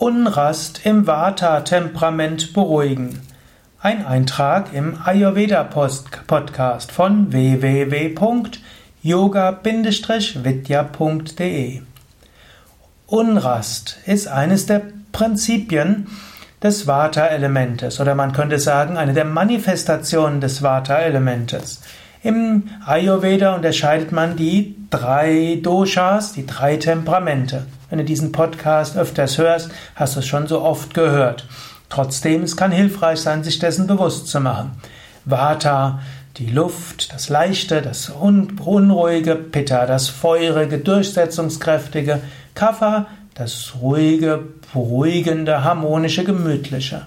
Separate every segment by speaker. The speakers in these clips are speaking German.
Speaker 1: Unrast im Vata-Temperament beruhigen. Ein Eintrag im Ayurveda-Podcast von www.yoga-vidya.de Unrast ist eines der Prinzipien des Vata-Elementes oder man könnte sagen eine der Manifestationen des Vata-Elementes. Im Ayurveda unterscheidet man die drei Doshas, die drei Temperamente. Wenn du diesen Podcast öfters hörst, hast du es schon so oft gehört. Trotzdem, es kann hilfreich sein, sich dessen bewusst zu machen. Vata, die Luft, das Leichte, das Unruhige, Pitta, das Feurige, Durchsetzungskräftige, Kapha, das Ruhige, Beruhigende, Harmonische, Gemütliche.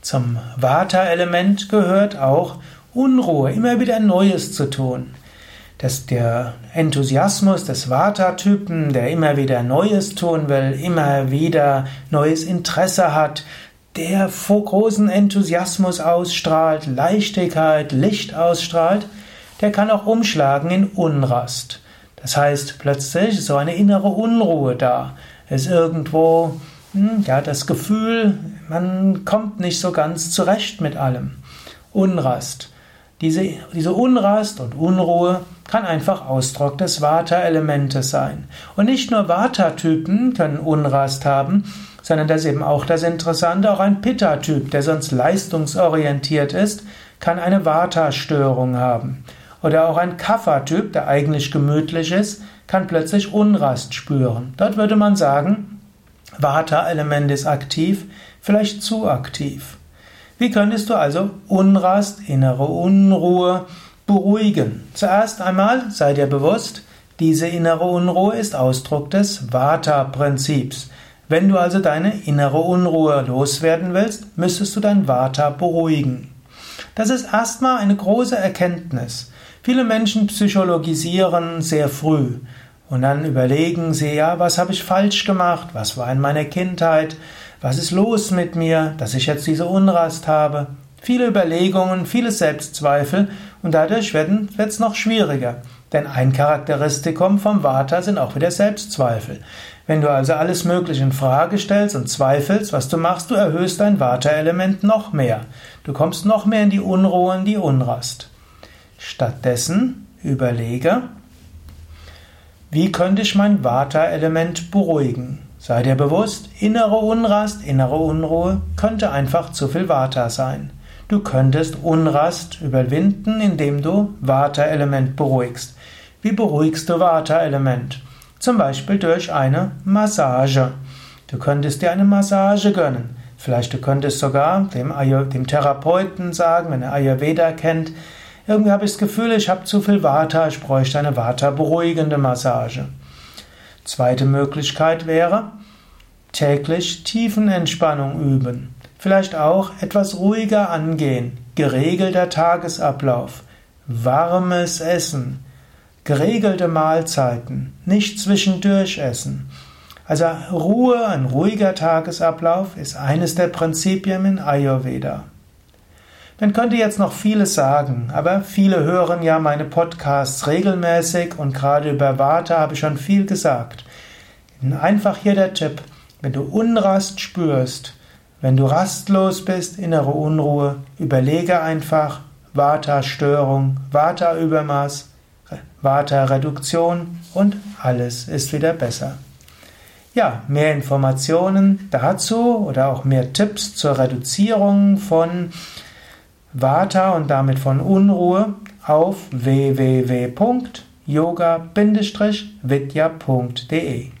Speaker 1: Zum Vata-Element gehört auch Unruhe, immer wieder Neues zu tun. Dass der Enthusiasmus des Vata-Typen, der immer wieder Neues tun will, immer wieder neues Interesse hat, der vor großen Enthusiasmus ausstrahlt, Leichtigkeit, Licht ausstrahlt, der kann auch umschlagen in Unrast. Das heißt, plötzlich ist so eine innere Unruhe da. Es ist irgendwo, hm, ja, das Gefühl, man kommt nicht so ganz zurecht mit allem. Unrast. Diese, diese Unrast und Unruhe kann einfach Ausdruck des Vata-Elementes sein. Und nicht nur Vata-Typen können Unrast haben, sondern das ist eben auch das Interessante, auch ein Pitta-Typ, der sonst leistungsorientiert ist, kann eine Vata-Störung haben. Oder auch ein Kapha-Typ, der eigentlich gemütlich ist, kann plötzlich Unrast spüren. Dort würde man sagen, Vata-Element ist aktiv, vielleicht zu aktiv. Wie könntest du also Unrast, innere Unruhe beruhigen? Zuerst einmal sei dir bewusst, diese innere Unruhe ist Ausdruck des Vata-Prinzips. Wenn du also deine innere Unruhe loswerden willst, müsstest du dein Vata beruhigen. Das ist erstmal eine große Erkenntnis. Viele Menschen psychologisieren sehr früh und dann überlegen sie, ja, was habe ich falsch gemacht? Was war in meiner Kindheit? Was ist los mit mir, dass ich jetzt diese Unrast habe? Viele Überlegungen, viele Selbstzweifel und dadurch wird es noch schwieriger. Denn ein Charakteristikum vom Vata sind auch wieder Selbstzweifel. Wenn du also alles Mögliche in Frage stellst und zweifelst, was du machst, du erhöhst dein Vata-Element noch mehr. Du kommst noch mehr in die Unruhe, in die Unrast. Stattdessen überlege, wie könnte ich mein Vata-Element beruhigen? Sei dir bewusst, innere Unrast, innere Unruhe könnte einfach zu viel Vata sein. Du könntest Unrast überwinden, indem du Vata-Element beruhigst. Wie beruhigst du Vata-Element? Zum Beispiel durch eine Massage. Du könntest dir eine Massage gönnen. Vielleicht du könntest sogar dem, dem Therapeuten sagen, wenn er Ayurveda kennt, irgendwie habe ich das Gefühl, ich habe zu viel Vata, ich bräuchte eine Vata-beruhigende Massage. Zweite Möglichkeit wäre, täglich Tiefenentspannung üben. Vielleicht auch etwas ruhiger angehen, geregelter Tagesablauf, warmes Essen, geregelte Mahlzeiten, nicht zwischendurch essen. Also Ruhe, ein ruhiger Tagesablauf ist eines der Prinzipien in Ayurveda. Man könnte jetzt noch vieles sagen, aber viele hören ja meine Podcasts regelmäßig und gerade über Vata habe ich schon viel gesagt. Einfach hier der Tipp, wenn du Unrast spürst, wenn du rastlos bist, innere Unruhe, überlege einfach Vata-Störung, Vata-Übermaß, Vata-Reduktion und alles ist wieder besser. Ja, mehr Informationen dazu oder auch mehr Tipps zur Reduzierung von Vata und damit von Unruhe auf www.yoga-vidya.de